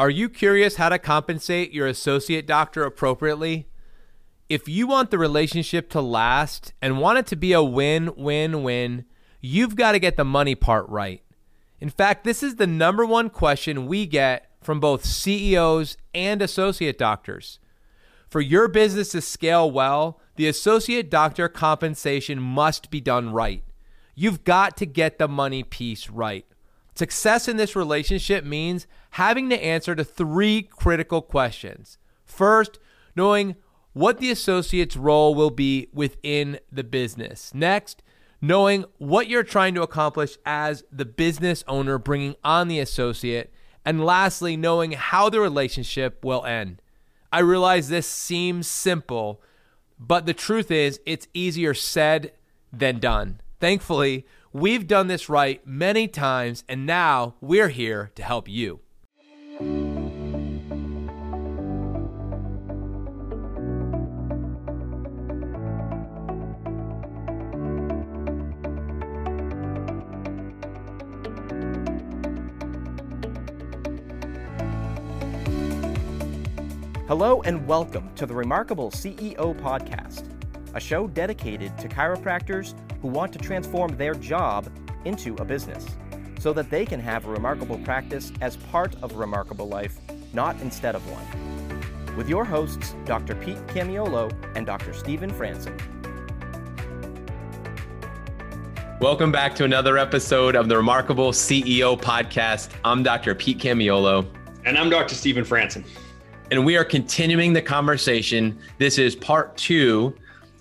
Are you curious how to compensate your associate doctor appropriately? If you want the relationship to last and want it to be a win win win, you've got to get the money part right. In fact, this is the number one question we get from both CEOs and associate doctors. For your business to scale well, the associate doctor compensation must be done right. You've got to get the money piece right. Success in this relationship means having to answer to three critical questions. First, knowing what the associate's role will be within the business. Next, knowing what you're trying to accomplish as the business owner bringing on the associate. And lastly, knowing how the relationship will end. I realize this seems simple, but the truth is, it's easier said than done. Thankfully, We've done this right many times, and now we're here to help you. Hello, and welcome to the Remarkable CEO Podcast, a show dedicated to chiropractors who want to transform their job into a business so that they can have a remarkable practice as part of a remarkable life, not instead of one. With your hosts, Dr. Pete Camiolo and Dr. Stephen Franson. Welcome back to another episode of the Remarkable CEO Podcast. I'm Dr. Pete Camiolo. And I'm Dr. Stephen Franson. And we are continuing the conversation. This is part two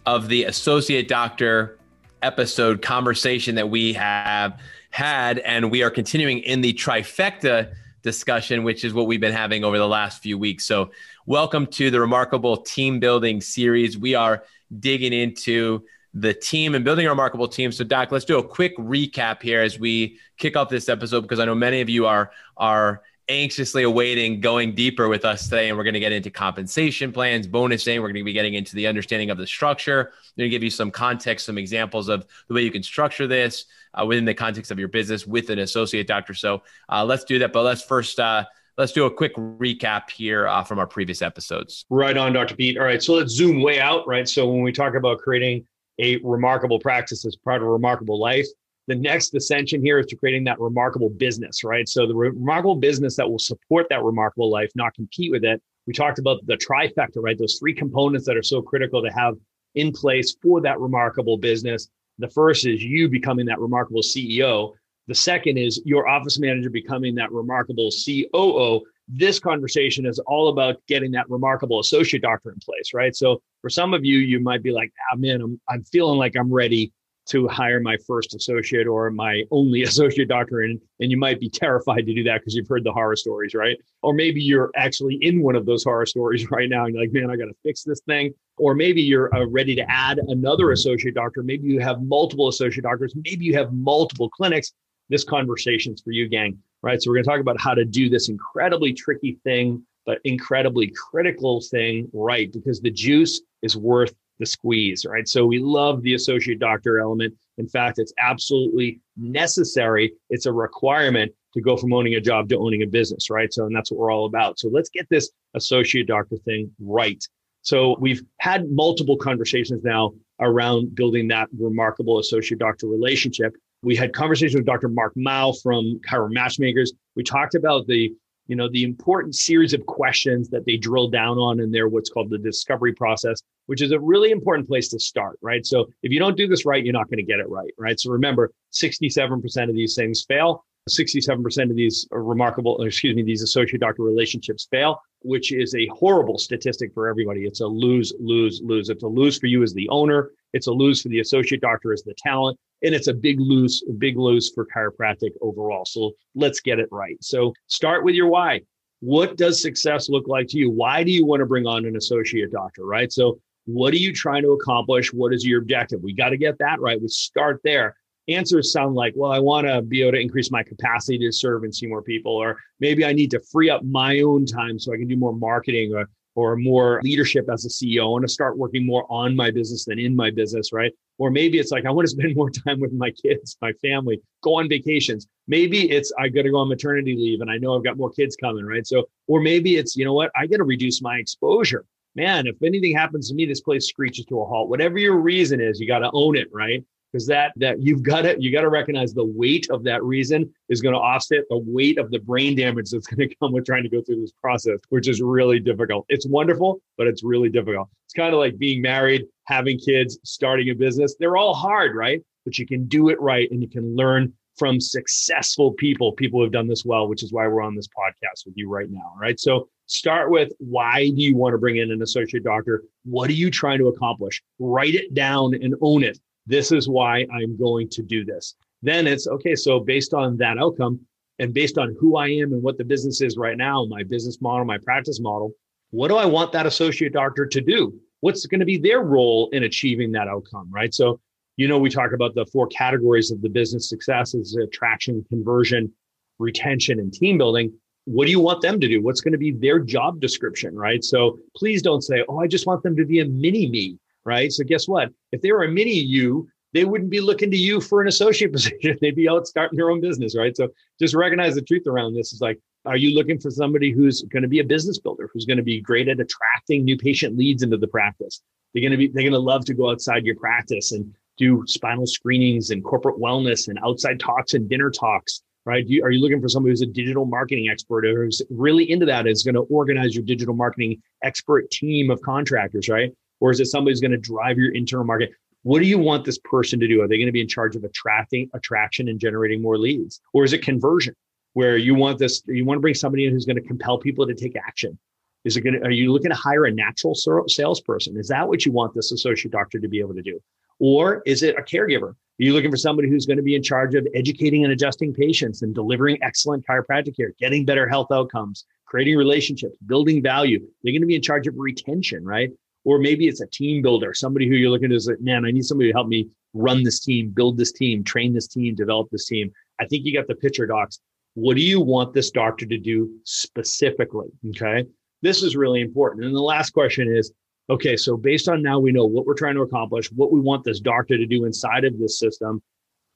of the Associate Doctor episode conversation that we have had, and we are continuing in the trifecta discussion, which is what we've been having over the last few weeks. So, welcome to the remarkable team building series. We are digging into the team and building a remarkable team. So, Doc, let's do a quick recap here as we kick off this episode because I know many of you are are anxiously awaiting going deeper with us today. And we're going to get into compensation plans, bonusing. We're going to be getting into the understanding of the structure. We're going to give you some context, some examples of the way you can structure this uh, within the context of your business with an associate doctor. So uh, let's do that. But let's first, uh, let's do a quick recap here uh, from our previous episodes. Right on, Dr. Pete. All right. So let's zoom way out, right? So when we talk about creating a remarkable practice as part of a remarkable life, the next ascension here is to creating that remarkable business, right? So the re- remarkable business that will support that remarkable life, not compete with it. We talked about the trifecta, right? Those three components that are so critical to have in place for that remarkable business. The first is you becoming that remarkable CEO. The second is your office manager becoming that remarkable COO. This conversation is all about getting that remarkable associate doctor in place, right? So for some of you, you might be like, ah, man, I'm, I'm feeling like I'm ready to hire my first associate or my only associate doctor and, and you might be terrified to do that because you've heard the horror stories right? Or maybe you're actually in one of those horror stories right now and you're like man i got to fix this thing. Or maybe you're uh, ready to add another associate doctor. Maybe you have multiple associate doctors. Maybe you have multiple clinics. This conversation's for you gang right? So we're going to talk about how to do this incredibly tricky thing but incredibly critical thing right because the juice is worth the squeeze, right? So we love the associate doctor element. In fact, it's absolutely necessary. It's a requirement to go from owning a job to owning a business, right? So, and that's what we're all about. So let's get this associate doctor thing right. So we've had multiple conversations now around building that remarkable associate doctor relationship. We had conversations with Dr. Mark Mao from Chiro Matchmakers. We talked about the you know the important series of questions that they drill down on in their what's called the discovery process which is a really important place to start right? So if you don't do this right you're not going to get it right right? So remember 67% of these things fail 67% of these remarkable excuse me these associate doctor relationships fail which is a horrible statistic for everybody it's a lose lose lose it's a lose for you as the owner it's a lose for the associate doctor as the talent and it's a big lose, big lose for chiropractic overall. So let's get it right. So start with your why. What does success look like to you? Why do you want to bring on an associate doctor, right? So what are you trying to accomplish? What is your objective? We got to get that right. We start there. Answers sound like, well, I want to be able to increase my capacity to serve and see more people, or maybe I need to free up my own time so I can do more marketing or or more leadership as a CEO. I to start working more on my business than in my business, right? Or maybe it's like, I want to spend more time with my kids, my family, go on vacations. Maybe it's, I got to go on maternity leave and I know I've got more kids coming, right? So, or maybe it's, you know what, I got to reduce my exposure. Man, if anything happens to me, this place screeches to a halt. Whatever your reason is, you got to own it, right? Because that that you've got to you got to recognize the weight of that reason is going to offset the weight of the brain damage that's going to come with trying to go through this process which is really difficult. It's wonderful but it's really difficult. It's kind of like being married having kids starting a business. They're all hard right? But you can do it right and you can learn from successful people people who have done this well which is why we're on this podcast with you right now right? So start with why do you want to bring in an associate doctor? What are you trying to accomplish? Write it down and own it this is why I'm going to do this. Then it's okay. So based on that outcome and based on who I am and what the business is right now, my business model, my practice model, what do I want that associate doctor to do? What's going to be their role in achieving that outcome? Right. So, you know, we talk about the four categories of the business success is attraction, conversion, retention, and team building what do you want them to do? What's going to be their job description, right? So please don't say, oh, I just want them to be a mini me right? So guess what? If they were a mini you, they wouldn't be looking to you for an associate position. They'd be out starting their own business, right? So just recognize the truth around this is like, are you looking for somebody who's going to be a business builder, who's going to be great at attracting new patient leads into the practice? They're going to be, they're going to love to go outside your practice and do spinal screenings and corporate wellness and outside talks and dinner talks, right? You, are you looking for somebody who's a digital marketing expert or who's really into that, is going to organize your digital marketing expert team of contractors, right? Or is it somebody who's going to drive your internal market? What do you want this person to do? Are they going to be in charge of attracting attraction and generating more leads? Or is it conversion where you want this, you want to bring somebody in who's going to compel people to take action? Is it going to, are you looking to hire a natural salesperson? Is that what you want this associate doctor to be able to do? Or is it a caregiver? Are you looking for somebody who's going to be in charge of educating and adjusting patients and delivering excellent chiropractic care, getting better health outcomes, creating relationships, building value? They're going to be in charge of retention, right? Or maybe it's a team builder, somebody who you're looking is like, man, I need somebody to help me run this team, build this team, train this team, develop this team. I think you got the pitcher docs. What do you want this doctor to do specifically? Okay. This is really important. And the last question is okay, so based on now we know what we're trying to accomplish, what we want this doctor to do inside of this system,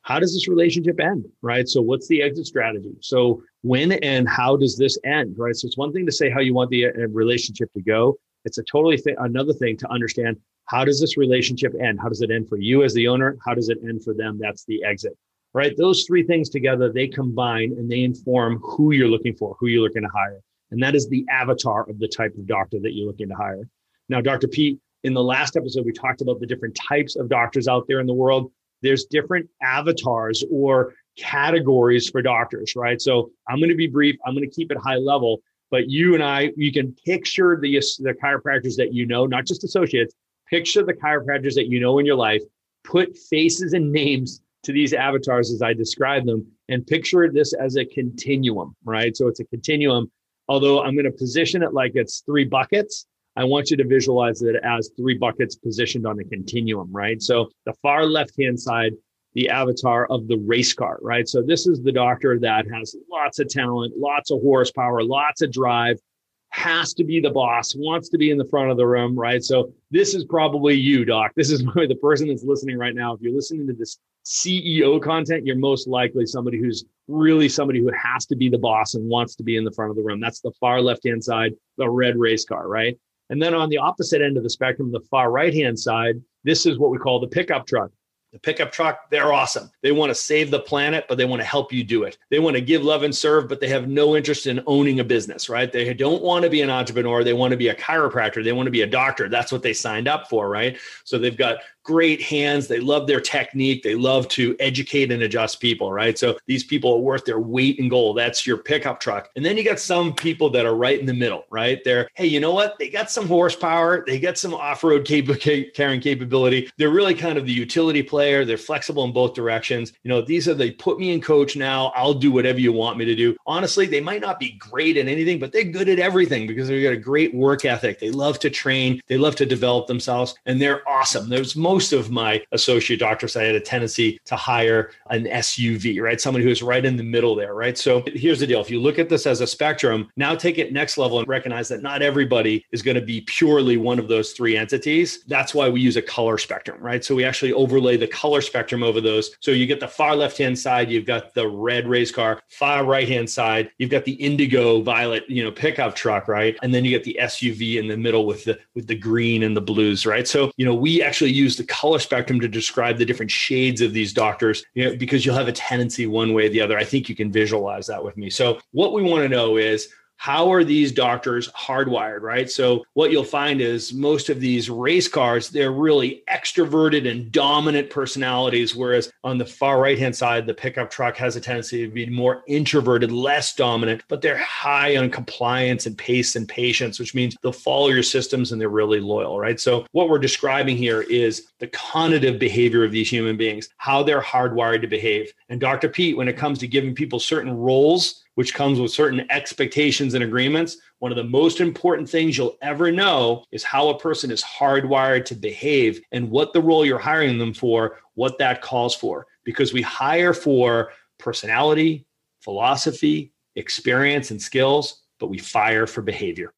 how does this relationship end? Right. So, what's the exit strategy? So, when and how does this end? Right. So, it's one thing to say how you want the uh, relationship to go. It's a totally th- another thing to understand how does this relationship end? How does it end for you as the owner? How does it end for them? That's the exit. Right? Those three things together, they combine and they inform who you're looking for, who you're looking to hire. And that is the avatar of the type of doctor that you're looking to hire. Now, Dr. Pete, in the last episode, we talked about the different types of doctors out there in the world. There's different avatars or categories for doctors, right? So I'm going to be brief. I'm going to keep it high level but you and I, you can picture the, the chiropractors that you know, not just associates, picture the chiropractors that you know in your life, put faces and names to these avatars as I describe them, and picture this as a continuum, right? So it's a continuum. Although I'm going to position it like it's three buckets, I want you to visualize it as three buckets positioned on a continuum, right? So the far left hand side the avatar of the race car, right? So this is the doctor that has lots of talent, lots of horsepower, lots of drive, has to be the boss, wants to be in the front of the room, right? So this is probably you, doc. This is probably the person that's listening right now. If you're listening to this CEO content, you're most likely somebody who's really somebody who has to be the boss and wants to be in the front of the room. That's the far left hand side, the red race car, right? And then on the opposite end of the spectrum, the far right hand side, this is what we call the pickup truck. The pickup truck, they're awesome. They want to save the planet, but they want to help you do it. They want to give love and serve, but they have no interest in owning a business, right? They don't want to be an entrepreneur. They want to be a chiropractor. They want to be a doctor. That's what they signed up for, right? So they've got great hands. They love their technique. They love to educate and adjust people, right? So these people are worth their weight in gold. That's your pickup truck. And then you got some people that are right in the middle, right? They're, hey, you know what? They got some horsepower. They got some off road cap- carrying capability. They're really kind of the utility player. They're flexible in both directions. You know, these are the put me in coach now. I'll do whatever you want me to do. Honestly, they might not be great at anything, but they're good at everything because they've got a great work ethic. They love to train. They love to develop themselves and they're awesome. There's most most of my associate doctors, I had a tendency to hire an SUV, right? Someone who is right in the middle there, right? So here's the deal. If you look at this as a spectrum, now take it next level and recognize that not everybody is going to be purely one of those three entities. That's why we use a color spectrum, right? So we actually overlay the color spectrum over those. So you get the far left hand side, you've got the red race car, far right hand side, you've got the indigo violet, you know, pickup truck, right? And then you get the SUV in the middle with the with the green and the blues, right? So, you know, we actually use the color spectrum to describe the different shades of these doctors, you know, because you'll have a tendency one way or the other. I think you can visualize that with me. So, what we want to know is how are these doctors hardwired, right? So what you'll find is most of these race cars, they're really extroverted and dominant personalities, whereas on the far right hand side, the pickup truck has a tendency to be more introverted, less dominant, but they're high on compliance and pace and patience, which means they'll follow your systems and they're really loyal, right? So what we're describing here is the cognitive behavior of these human beings, how they're hardwired to behave. And Dr. Pete, when it comes to giving people certain roles, which comes with certain expectations and agreements. One of the most important things you'll ever know is how a person is hardwired to behave and what the role you're hiring them for, what that calls for. Because we hire for personality, philosophy, experience, and skills, but we fire for behavior.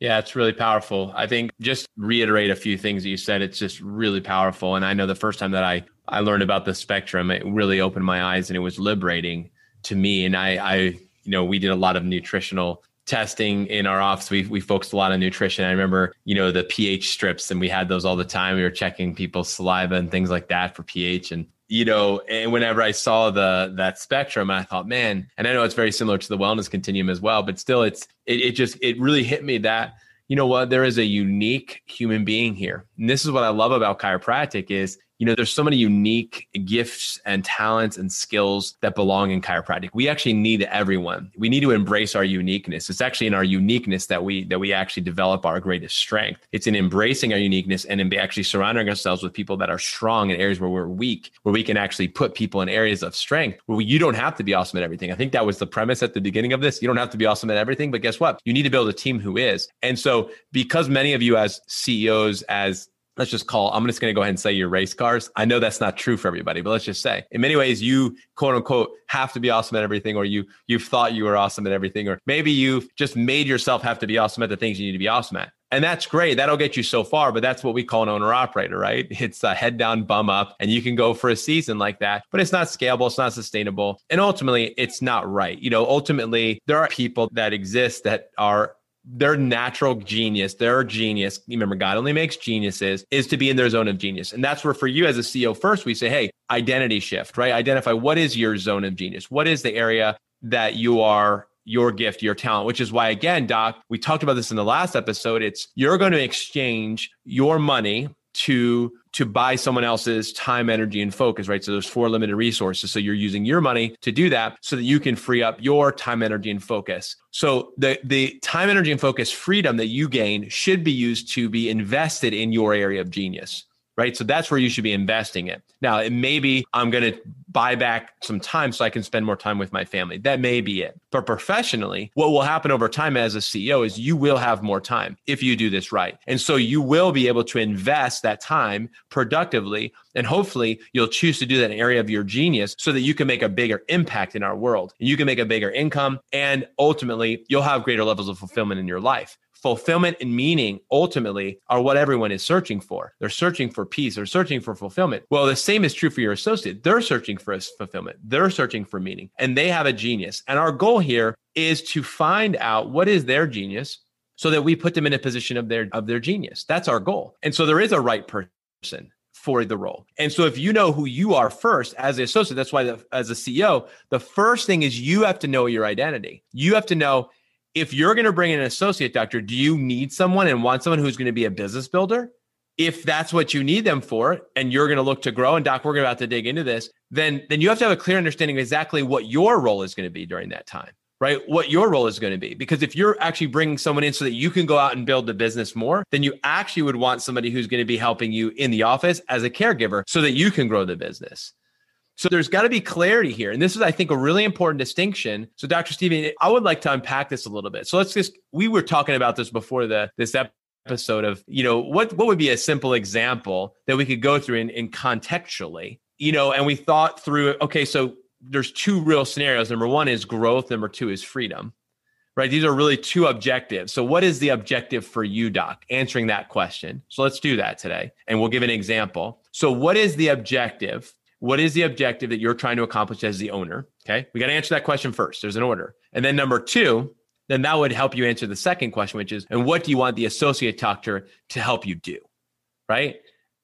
Yeah, it's really powerful. I think just reiterate a few things that you said. It's just really powerful. And I know the first time that I I learned about the spectrum, it really opened my eyes and it was liberating to me. And I, I, you know, we did a lot of nutritional testing in our office. We we focused a lot on nutrition. I remember, you know, the pH strips, and we had those all the time. We were checking people's saliva and things like that for pH. And you know, and whenever I saw the that spectrum, I thought, man, and I know it's very similar to the wellness continuum as well, but still, it's it, it just it really hit me that you know what there is a unique human being here, and this is what I love about chiropractic is you know, there's so many unique gifts and talents and skills that belong in chiropractic. We actually need everyone. We need to embrace our uniqueness. It's actually in our uniqueness that we that we actually develop our greatest strength. It's in embracing our uniqueness and in actually surrounding ourselves with people that are strong in areas where we're weak, where we can actually put people in areas of strength where you don't have to be awesome at everything. I think that was the premise at the beginning of this. You don't have to be awesome at everything, but guess what? You need to build a team who is. And so because many of you as CEOs, as let's just call i'm just going to go ahead and say your race cars. I know that's not true for everybody but let's just say in many ways you quote unquote have to be awesome at everything or you you've thought you were awesome at everything or maybe you've just made yourself have to be awesome at the things you need to be awesome at. And that's great that'll get you so far but that's what we call an owner operator right? It's a head down bum up and you can go for a season like that but it's not scalable it's not sustainable and ultimately it's not right. You know ultimately there are people that exist that are their natural genius, their genius, remember, God only makes geniuses, is to be in their zone of genius. And that's where, for you as a CEO, first we say, hey, identity shift, right? Identify what is your zone of genius? What is the area that you are your gift, your talent, which is why, again, Doc, we talked about this in the last episode. It's you're going to exchange your money to to buy someone else's time energy and focus right? So there's four limited resources. So you're using your money to do that so that you can free up your time energy and focus. So the the time energy and focus freedom that you gain should be used to be invested in your area of genius right? So that's where you should be investing it. Now, it maybe I'm going to buy back some time so I can spend more time with my family. That may be it. But professionally, what will happen over time as a CEO is you will have more time if you do this right. And so you will be able to invest that time productively. And hopefully, you'll choose to do that in area of your genius so that you can make a bigger impact in our world. You can make a bigger income. And ultimately, you'll have greater levels of fulfillment in your life fulfillment and meaning ultimately are what everyone is searching for. They're searching for peace, they're searching for fulfillment. Well, the same is true for your associate. They're searching for fulfillment, they're searching for meaning, and they have a genius. And our goal here is to find out what is their genius so that we put them in a position of their of their genius. That's our goal. And so there is a right person for the role. And so if you know who you are first as an associate, that's why the, as a CEO, the first thing is you have to know your identity. You have to know if you're going to bring in an associate doctor, do you need someone and want someone who's going to be a business builder? If that's what you need them for, and you're going to look to grow, and Doc, we're about to dig into this, then then you have to have a clear understanding of exactly what your role is going to be during that time, right? What your role is going to be. Because if you're actually bringing someone in so that you can go out and build the business more, then you actually would want somebody who's going to be helping you in the office as a caregiver so that you can grow the business. So there's got to be clarity here. And this is, I think, a really important distinction. So, Dr. Stephen, I would like to unpack this a little bit. So let's just, we were talking about this before the this episode episode of, you know, what what would be a simple example that we could go through in, in contextually, you know, and we thought through, okay, so there's two real scenarios. Number one is growth. Number two is freedom. Right. These are really two objectives. So, what is the objective for you, Doc? Answering that question. So, let's do that today. And we'll give an example. So, what is the objective? What is the objective that you're trying to accomplish as the owner? Okay. We got to answer that question first. There's an order. And then, number two, then that would help you answer the second question, which is, and what do you want the associate doctor to help you do? Right.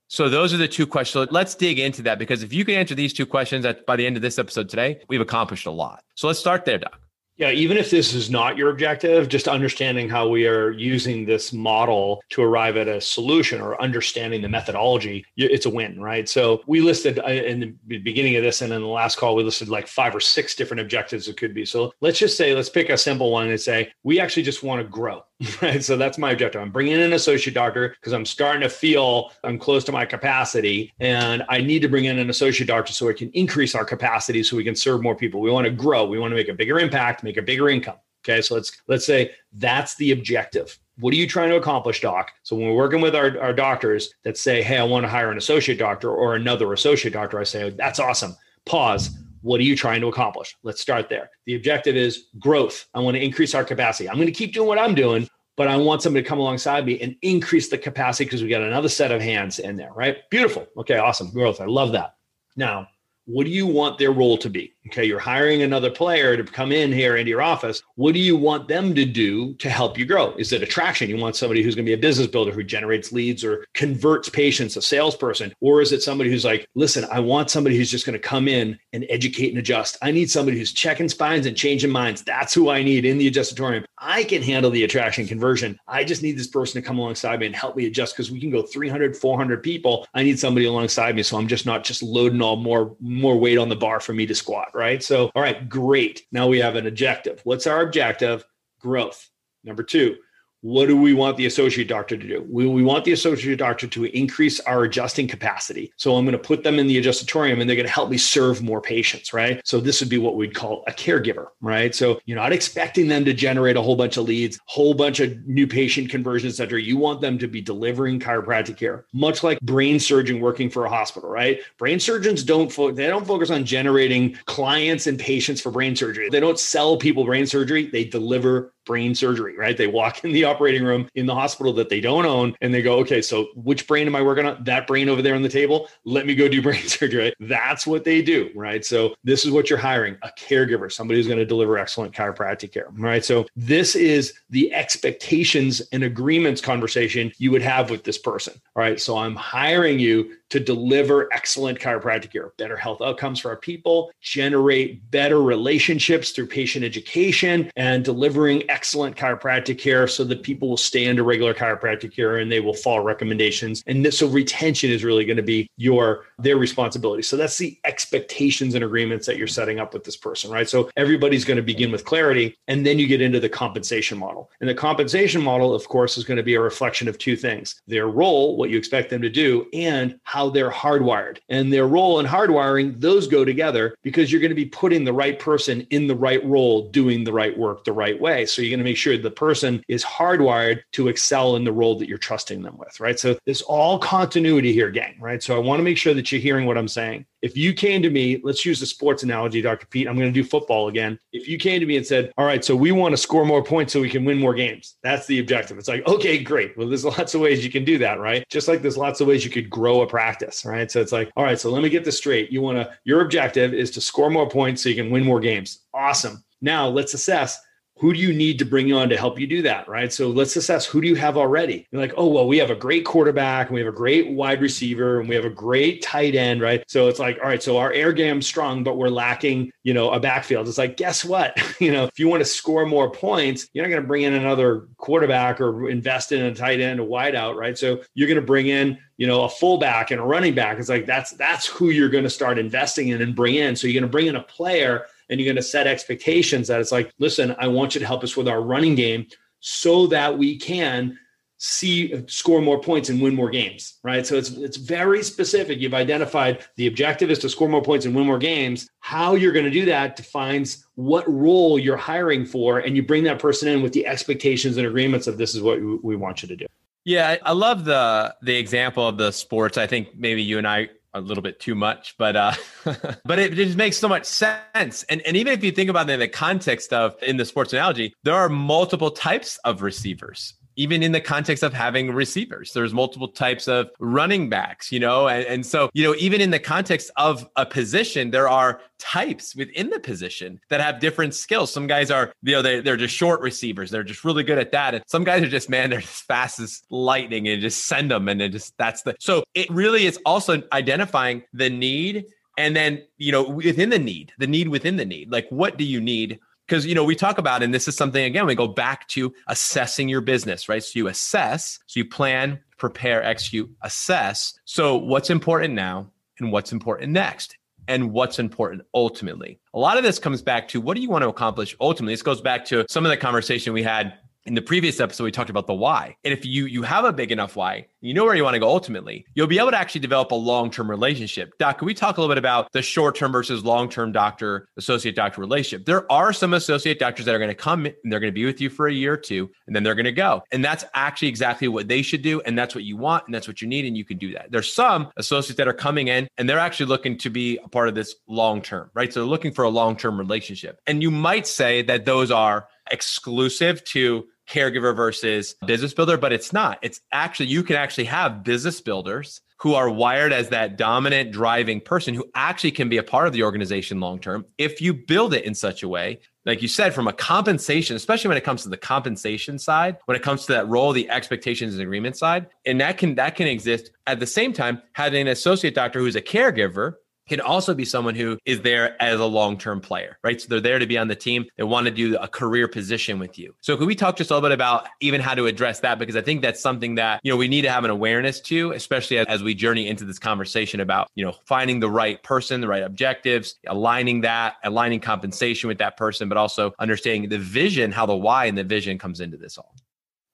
So those are the two questions. Let's dig into that because if you can answer these two questions at, by the end of this episode today, we've accomplished a lot. So let's start there, Doc. Yeah, even if this is not your objective, just understanding how we are using this model to arrive at a solution or understanding the methodology, it's a win, right? So we listed uh, in the beginning of this and in the last call, we listed like five or six different objectives it could be. So let's just say, let's pick a simple one and say, we actually just want to grow. right? So that's my objective. I'm bringing in an associate doctor because I'm starting to feel I'm close to my capacity and I need to bring in an associate doctor so we can increase our capacity so we can serve more people. We want to grow. We want to make a bigger impact, make a bigger income. Okay. So let's let's say that's the objective. What are you trying to accomplish, doc? So when we're working with our, our doctors that say, hey, I want to hire an associate doctor or another associate doctor, I say, oh, that's awesome. Pause what are you trying to accomplish? Let's start there. The objective is growth. I want to increase our capacity. I'm going to keep doing what I'm doing, but I want somebody to come alongside me and increase the capacity because we got another set of hands in there, right? Beautiful. Okay, awesome. Growth. I love that. Now, what do you want their role to be? Okay, you're hiring another player to come in here into your office. What do you want them to do to help you grow? Is it attraction? You want somebody who's going to be a business builder who generates leads or converts patients, a salesperson? Or is it somebody who's like, listen, I want somebody who's just going to come in and educate and adjust. I need somebody who's checking spines and changing minds. That's who I need in the adjustatorium. I can handle the attraction conversion. I just need this person to come alongside me and help me adjust because we can go 300, 400 people. I need somebody alongside me. So I'm just not just loading all more, more weight on the bar for me to squat right? So, all right, great. Now we have an objective. What's our objective? Growth. Number two, what do we want the associate doctor to do? We, we want the associate doctor to increase our adjusting capacity. So I'm going to put them in the adjustatorium and they're going to help me serve more patients, right? So this would be what we'd call a caregiver, right? So you're not expecting them to generate a whole bunch of leads, whole bunch of new patient conversions, etc. You want them to be delivering chiropractic care, much like brain surgeon working for a hospital, right? Brain surgeons don't fo- they don't focus on generating clients and patients for brain surgery. They don't sell people brain surgery. They deliver brain surgery, right? They walk in the operating room in the hospital that they don't own and they go, okay, so which brain am I working on? That brain over there on the table. Let me go do brain surgery. Right? That's what they do, right? So this is what you're hiring a caregiver, somebody who's going to deliver excellent chiropractic care, right? So this is the expectations and agreements conversation you would have with this person. Right. So I'm hiring you to deliver excellent chiropractic care, better health outcomes for our people, generate better relationships through patient education, and delivering excellent chiropractic care so that people will stay under regular chiropractic care and they will follow recommendations. And so retention is really going to be your their responsibility. So that's the expectations and agreements that you're setting up with this person, right? So everybody's going to begin with clarity, and then you get into the compensation model. And the compensation model, of course, is going to be a reflection of two things: their role, what you expect them to do, and how they're hardwired. And their role in hardwiring, those go together because you're going to be putting the right person in the right role, doing the right work the right way. So you're going to make sure the person is hardwired to excel in the role that you're trusting them with, right? So there's all continuity here, gang, right? So I want to make sure that you're hearing what I'm saying. If you came to me, let's use the sports analogy, Dr. Pete. I'm going to do football again. If you came to me and said, All right, so we want to score more points so we can win more games, that's the objective. It's like, okay, great. Well, there's lots of ways you can do that, right? Just like there's lots of ways you could grow a practice, right? So it's like, All right, so let me get this straight. You want to, your objective is to score more points so you can win more games. Awesome. Now let's assess who do you need to bring on to help you do that right? So let's assess who do you have already? You're like oh well we have a great quarterback and we have a great wide receiver and we have a great tight end right? So it's like all right so our air game's strong but we're lacking you know a backfield. It's like guess what? You know if you want to score more points you're not going to bring in another quarterback or invest in a tight end a wide out right? So you're going to bring in you know a fullback and a running back. It's like that's that's who you're going to start investing in and bring in. So you're going to bring in a player and you're going to set expectations that it's like, listen, I want you to help us with our running game so that we can see score more points and win more games right? So it's it's very specific. You've identified the objective is to score more points and win more games. How you're going to do that defines what role you're hiring for and you bring that person in with the expectations and agreements of this is what we want you to do. Yeah, I love the the example of the sports. I think maybe you and I a little bit too much, but uh, but it just makes so much sense. And and even if you think about it in the context of in the sports analogy, there are multiple types of receivers even in the context of having receivers. There's multiple types of running backs you know and, and, so you know even in the context of a position there are types within the position that have different skills. Some guys are you know they, they're just short receivers. They're just really good at that. And some guys are just man they're as fast as lightning and just send them and it just that's the so it really is also identifying the need and then you know within the need the need within the need. Like what do you need because you know we talk about and this is something again we go back to assessing your business right? So you assess so you plan prepare execute assess. So what's important now and what's important next and what's important ultimately? A lot of this comes back to what do you want to accomplish ultimately? This goes back to some of the conversation we had in the previous episode we talked about the why. And if you you have a big enough why you know where you want to go ultimately. You'll be able to actually develop a long-term relationship. Doc can we talk a little bit about the short-term versus long-term doctor associate doctor relationship? There are some associate doctors that are going to come and they're going to be with you for a year or two and then they're going to go. And that's actually exactly what they should do and that's what you want and that's what you need and you can do that. There's some associates that are coming in and they're actually looking to be a part of this long term right? So they're looking for a long-term relationship. And you might say that those are exclusive to caregiver versus business builder, but it's not. It's actually, you can actually have business builders who are wired as that dominant driving person who actually can be a part of the organization long term if you build it in such a way like you said from a compensation especially when it comes to the compensation side when it comes to that role the expectations and agreement side and that can that can exist at the same time having an associate doctor who's a caregiver can also be someone who is there as a long-term player, right? So they're there to be on the team. They want to do a career position with you. So could we talk just a little bit about even how to address that? Because I think that's something that, you know, we need to have an awareness to, especially as, as we journey into this conversation about, you know, finding the right person, the right objectives, aligning that, aligning compensation with that person, but also understanding the vision, how the why and the vision comes into this all.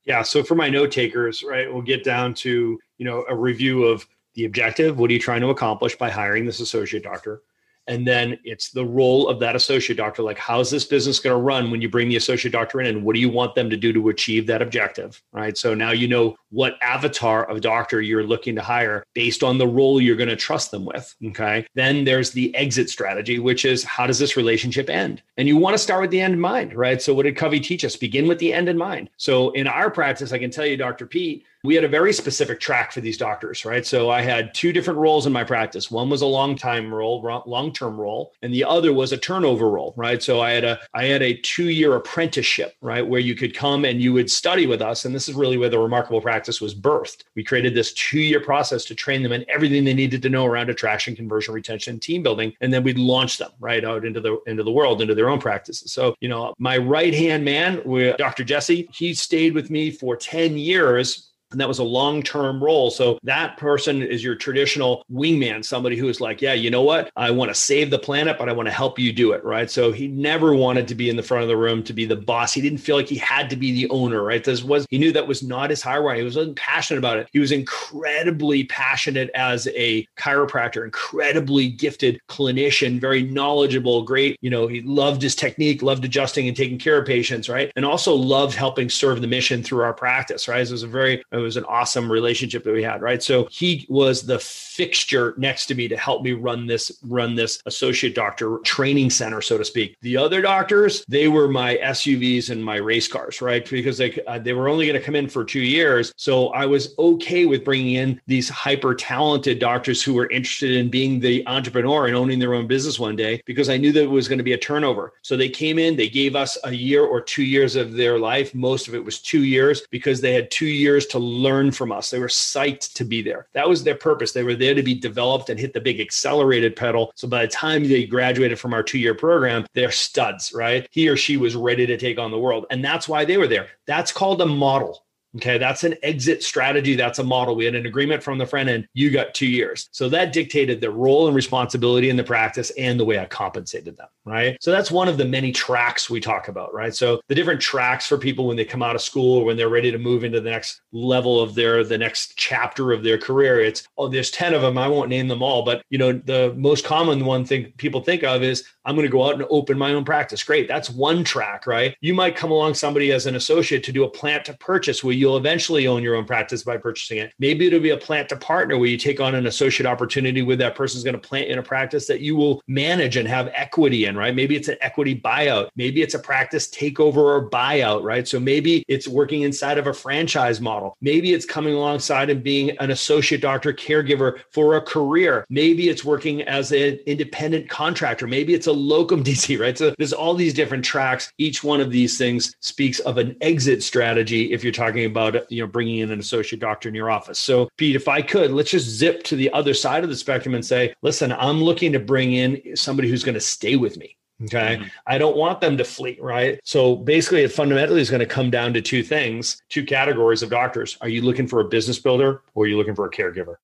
Yeah. So for my note takers, right, we'll get down to, you know, a review of the objective what are you trying to accomplish by hiring this associate doctor? And then it's the role of that associate doctor like how's this business going to run when you bring the associate doctor in and what do you want them to do to achieve that objective right? So now you know what avatar of doctor you're looking to hire based on the role you're going to trust them with okay? Then there's the exit strategy which is how does this relationship end? And you want to start with the end in mind right? So what did covey teach us? Begin with the end in mind. So in our practice i can tell you dr pete we had a very specific track for these doctors, right? So I had two different roles in my practice. One was a long time role, long term role, and the other was a turnover role, right? So I had a I had a two year apprenticeship, right, where you could come and you would study with us, and this is really where the remarkable practice was birthed. We created this two year process to train them in everything they needed to know around attraction, conversion, retention, team building, and then we'd launch them right out into the into the world, into their own practices. So you know, my right hand man, Dr. Jesse, he stayed with me for ten years and that was a long term role. So that person is your traditional wingman, somebody who is like, yeah, you know what? I want to save the planet, but I want to help you do it. Right. So he never wanted to be in the front of the room to be the boss. He didn't feel like he had to be the owner. Right. This was, he knew that was not his hierarchy. He was passionate about it. He was incredibly passionate as a chiropractor, incredibly gifted clinician, very knowledgeable, great. You know, he loved his technique, loved adjusting and taking care of patients. Right. And also loved helping serve the mission through our practice. Right. So it was a very, it was an awesome relationship that we had, right? So he was the fixture next to me to help me run this run this associate doctor training center, so to speak. The other doctors, they were my SUVs and my race cars, right? Because they uh, they were only going to come in for two years, so I was okay with bringing in these hyper talented doctors who were interested in being the entrepreneur and owning their own business one day because I knew that it was going to be a turnover. So they came in, they gave us a year or two years of their life. Most of it was two years because they had two years to learn from us. They were psyched to be there. That was their purpose. They were there to be developed and hit the big accelerated pedal. So by the time they graduated from our two year program, they're studs, right? He or she was ready to take on the world. And that's why they were there. That's called a model. Okay, that's an exit strategy. That's a model. We had an agreement from the front end. You got two years. So that dictated the role and responsibility in the practice and the way I compensated them. Right. So that's one of the many tracks we talk about. Right. So the different tracks for people when they come out of school or when they're ready to move into the next level of their, the next chapter of their career. It's, oh, there's 10 of them. I won't name them all, but you know, the most common one thing people think of is I'm going to go out and open my own practice. Great. That's one track, right? You might come along somebody as an associate to do a plant to purchase where you'll eventually own your own practice by purchasing it. Maybe it'll be a plant to partner where you take on an associate opportunity where that person's going to plant in a practice that you will manage and have equity in, right? Maybe it's an equity buyout. Maybe it's a practice takeover or buyout, right? So maybe it's working inside of a franchise model. Maybe it's coming alongside and being an associate doctor caregiver for a career. Maybe it's working as an independent contractor. Maybe it's a locum DC, right? So there's all these different tracks. Each one of these things speaks of an exit strategy if you're talking about, you know, bringing in an associate doctor in your office. So Pete, if I could, let's just zip to the other side of the spectrum and say, listen, I'm looking to bring in somebody who's going to stay with me. Okay. Mm-hmm. I don't want them to flee, right? So basically, it fundamentally is going to come down to two things, two categories of doctors. Are you looking for a business builder or are you looking for a caregiver?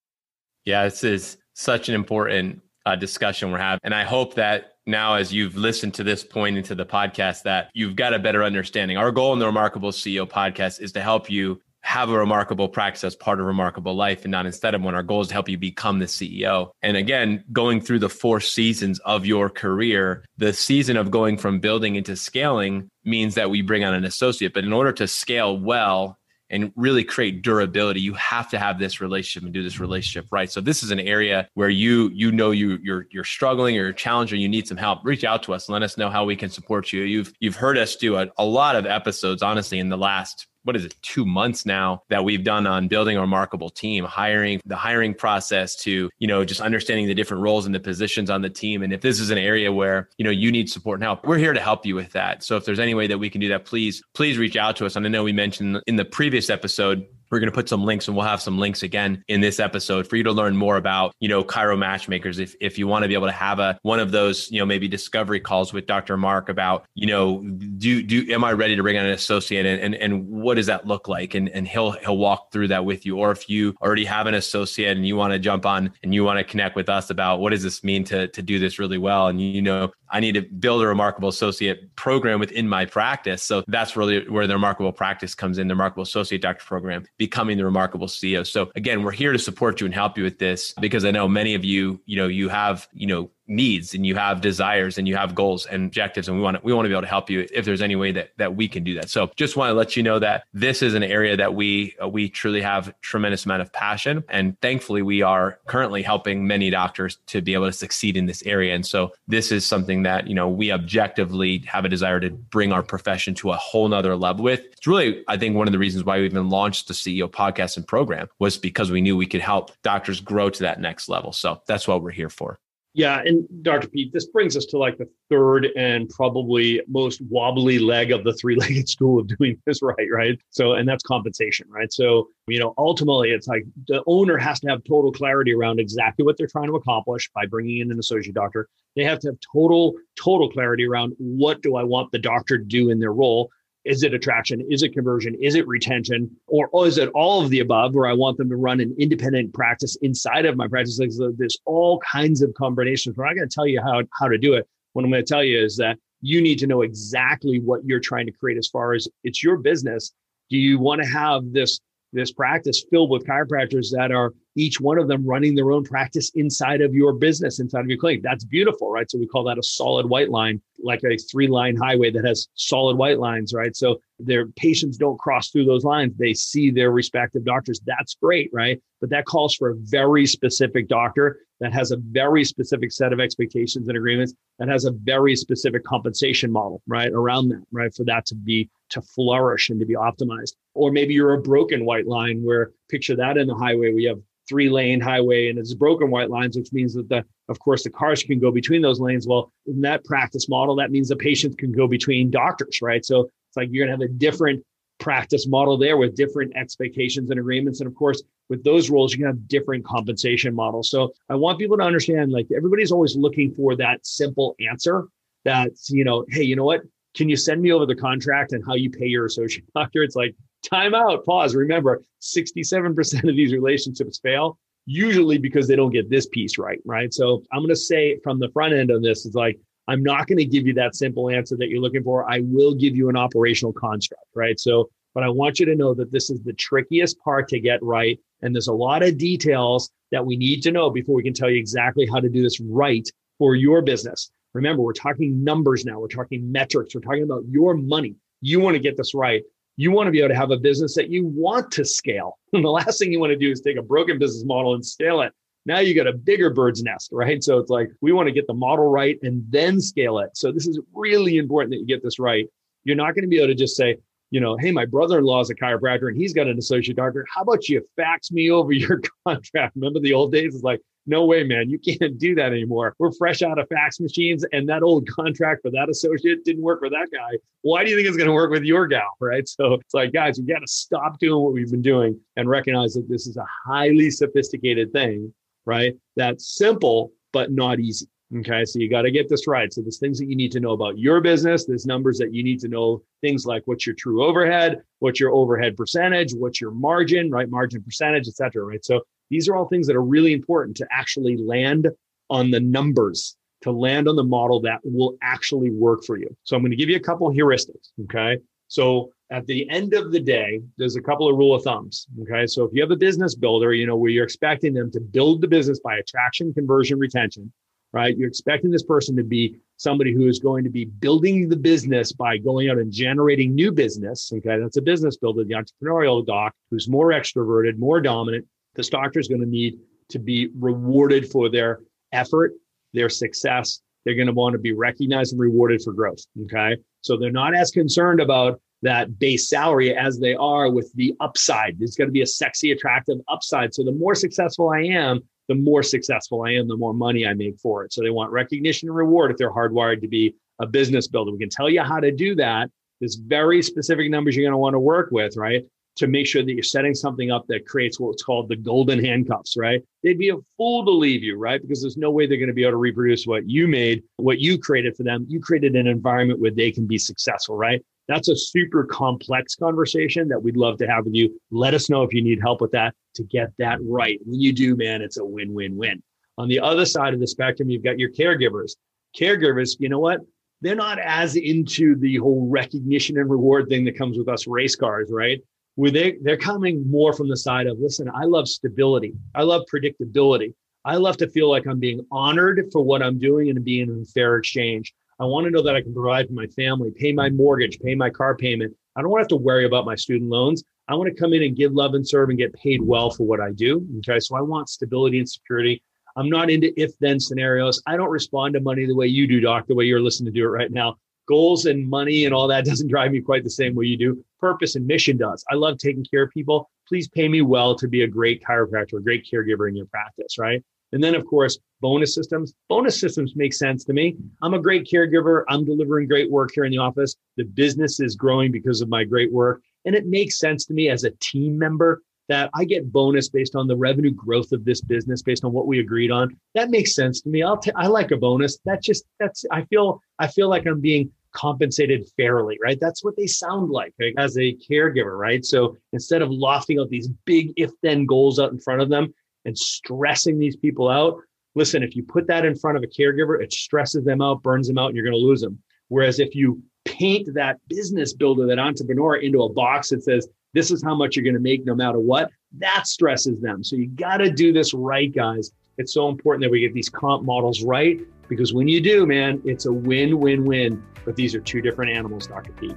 Yeah, this is such an important uh, discussion we're having. And I hope that now, as you've listened to this point into the podcast, that you've got a better understanding. Our goal in the Remarkable CEO podcast is to help you have a remarkable practice as part of remarkable life and not instead of one. Our goal is to help you become the CEO. And again, going through the four seasons of your career, the season of going from building into scaling means that we bring on an associate. But in order to scale well, and really create durability you have to have this relationship and do this relationship right. So this is an area where you you know you you're you're struggling or you're challenged or you need some help. Reach out to us let us know how we can support you. You've you've heard us do a, a lot of episodes honestly in the last what is it two months now that we've done on building a remarkable team hiring the hiring process to you know just understanding the different roles and the positions on the team. And if this is an area where you know you need support and help we're here to help you with that. So if there's any way that we can do that please please reach out to us. And i know we mentioned in the previous episode we're going to put some links and we'll have some links again in this episode for you to learn more about, you know, Chiro Matchmakers. If, if you want to be able to have a, one of those, you know, maybe discovery calls with Dr. Mark about, you know, do, do, am I ready to bring on an associate and, and, and what does that look like? And, and he'll, he'll walk through that with you. Or if you already have an associate and you want to jump on and you want to connect with us about what does this mean to, to do this really well? And, you know, I need to build a remarkable associate program within my practice. So that's really where the remarkable practice comes in, the remarkable associate doctor program, becoming the remarkable CEO. So again, we're here to support you and help you with this because I know many of you, you know, you have, you know, needs and you have desires and you have goals and objectives and we want to we want to be able to help you if there's any way that that we can do that. So just want to let you know that this is an area that we uh, we truly have tremendous amount of passion and thankfully we are currently helping many doctors to be able to succeed in this area. And so this is something that you know we objectively have a desire to bring our profession to a whole nother level with. It's really i think one of the reasons why we even launched the ceo podcast and program was because we knew we could help doctors grow to that next level. So that's what we're here for yeah, and Dr. Pete, this brings us to like the third and probably most wobbly leg of the three-legged stool of doing this right, right? So, and that's compensation, right? So, you know, ultimately, it's like the owner has to have total clarity around exactly what they're trying to accomplish by bringing in an associate doctor. They have to have total, total clarity around what do I want the doctor to do in their role is it attraction? Is it conversion? Is it retention? Or, is it all of the above where I want them to run an independent practice inside of my practice? There's all kinds of combinations. We're not going to tell you how, how to do it. What I'm going to tell you is that you need to know exactly what you're trying to create as far as it's your business. Do you want to have this this practice filled with chiropractors that are each one of them running their own practice inside of your business, inside of your clinic. That's beautiful, right? So we call that a solid white line, like a three line highway that has solid white lines, right? So their patients don't cross through those lines. They see their respective doctors. That's great, right? But that calls for a very specific doctor that has a very specific set of expectations and agreements that has a very specific compensation model, right? Around that, right? For that to be to flourish and to be optimized. Or maybe you're a broken white line where picture that in the highway. We have three lane highway and it's broken white lines, which means that the, of course, the cars can go between those lanes. Well, in that practice model, that means the patients can go between doctors, right? So it's like you're to have a different practice model there with different expectations and agreements. And of course, with those roles, you can have different compensation models. So I want people to understand like everybody's always looking for that simple answer that's, you know, hey, you know what? Can you send me over the contract and how you pay your associate doctor? It's like, time out, pause. Remember, 67% of these relationships fail, usually because they don't get this piece right, right? So I'm going to say from the front end of this, it's like, I'm not going to give you that simple answer that you're looking for. I will give you an operational construct, right? So, but I want you to know that this is the trickiest part to get right. And there's a lot of details that we need to know before we can tell you exactly how to do this right for your business Remember, we're talking numbers now. We're talking metrics. We're talking about your money. You want to get this right. You want to be able to have a business that you want to scale. And the last thing you want to do is take a broken business model and scale it. Now you got a bigger bird's nest, right? So it's like we want to get the model right and then scale it. So this is really important that you get this right. You're not going to be able to just say, you know, hey, my brother-in-law is a chiropractor and he's got an associate doctor. How about you fax me over your contract? Remember the old days? It's like, no way, man, you can't do that anymore. We're fresh out of fax machines, and that old contract for that associate didn't work for that guy. Why do you think it's going to work with your gal? Right. So it's like, guys, we got to stop doing what we've been doing and recognize that this is a highly sophisticated thing, right? That's simple, but not easy. Okay, so you got to get this right. So there's things that you need to know about your business. There's numbers that you need to know. Things like what's your true overhead, what's your overhead percentage, what's your margin, right? Margin percentage, et cetera, right? So these are all things that are really important to actually land on the numbers, to land on the model that will actually work for you. So I'm going to give you a couple heuristics. Okay, so at the end of the day, there's a couple of rule of thumbs. Okay, so if you have a business builder, you know where you're expecting them to build the business by attraction, conversion, retention right? You're expecting this person to be somebody who is going to be building the business by going out and generating new business. Okay, that's a business builder, the entrepreneurial doc who's more extroverted, more dominant. This doctor is going to need to be rewarded for their effort, their success. They're going to want to be recognized and rewarded for growth. Okay, so they're not as concerned about that base salary as they are with the upside. There's going to be a sexy, attractive upside. So the more successful I am, the more successful I am, the more money I make for it. So they want recognition and reward if they're hardwired to be a business builder. We can tell you how to do that. There's very specific numbers you're going to want to work with, right? To make sure that you're setting something up that creates what's called the golden handcuffs, right? They'd be a fool to leave you, right? Because there's no way they're going to be able to reproduce what you made, what you created for them. You created an environment where they can be successful, right? That's a super complex conversation that we'd love to have with you. Let us know if you need help with that to get that right. When you do, man, it's a win win win. On the other side of the spectrum, you've got your caregivers. Caregivers, you know what? They're not as into the whole recognition and reward thing that comes with us race cars, right? Where they, they're coming more from the side of, listen, I love stability. I love predictability. I love to feel like I'm being honored for what I'm doing and being in fair exchange. I want to know that I can provide for my family, pay my mortgage, pay my car payment. I don't want to have to worry about my student loans. I want to come in and give love and serve and get paid well for what I do. Okay. So I want stability and security. I'm not into if then scenarios. I don't respond to money the way you do, Doc, the way you're listening to do it right now. Goals and money and all that doesn't drive me quite the same way you do. Purpose and mission does. I love taking care of people. Please pay me well to be a great chiropractor, a great caregiver in your practice, right? And then, of course, bonus systems. Bonus systems make sense to me. I'm a great caregiver. I'm delivering great work here in the office. The business is growing because of my great work. And it makes sense to me as a team member that I get bonus based on the revenue growth of this business, based on what we agreed on. That makes sense to me. I'll t- I like a bonus. That just that's I feel I feel like I'm being compensated fairly, right? That's what they sound like, as a caregiver, right? So instead of lofting out these big if then goals out in front of them, and stressing these people out. Listen, if you put that in front of a caregiver, it stresses them out, burns them out, and you're going to lose them. Whereas if you paint that business builder, that entrepreneur into a box that says, this is how much you're going to make no matter what, that stresses them. So you got to do this right, guys. It's so important that we get these comp models right because when you do, man, it's a win win win. But these are two different animals, Dr. Pete.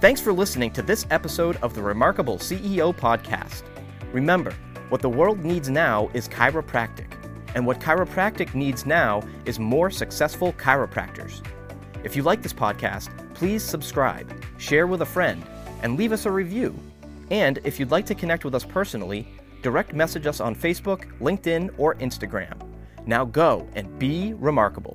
Thanks for listening to this episode of the Remarkable CEO Podcast. Remember, what the world needs now is chiropractic, and what chiropractic needs now is more successful chiropractors. If you like this podcast, please subscribe, share with a friend, and leave us a review. And if you'd like to connect with us personally, direct message us on Facebook, LinkedIn, or Instagram. Now go and be remarkable.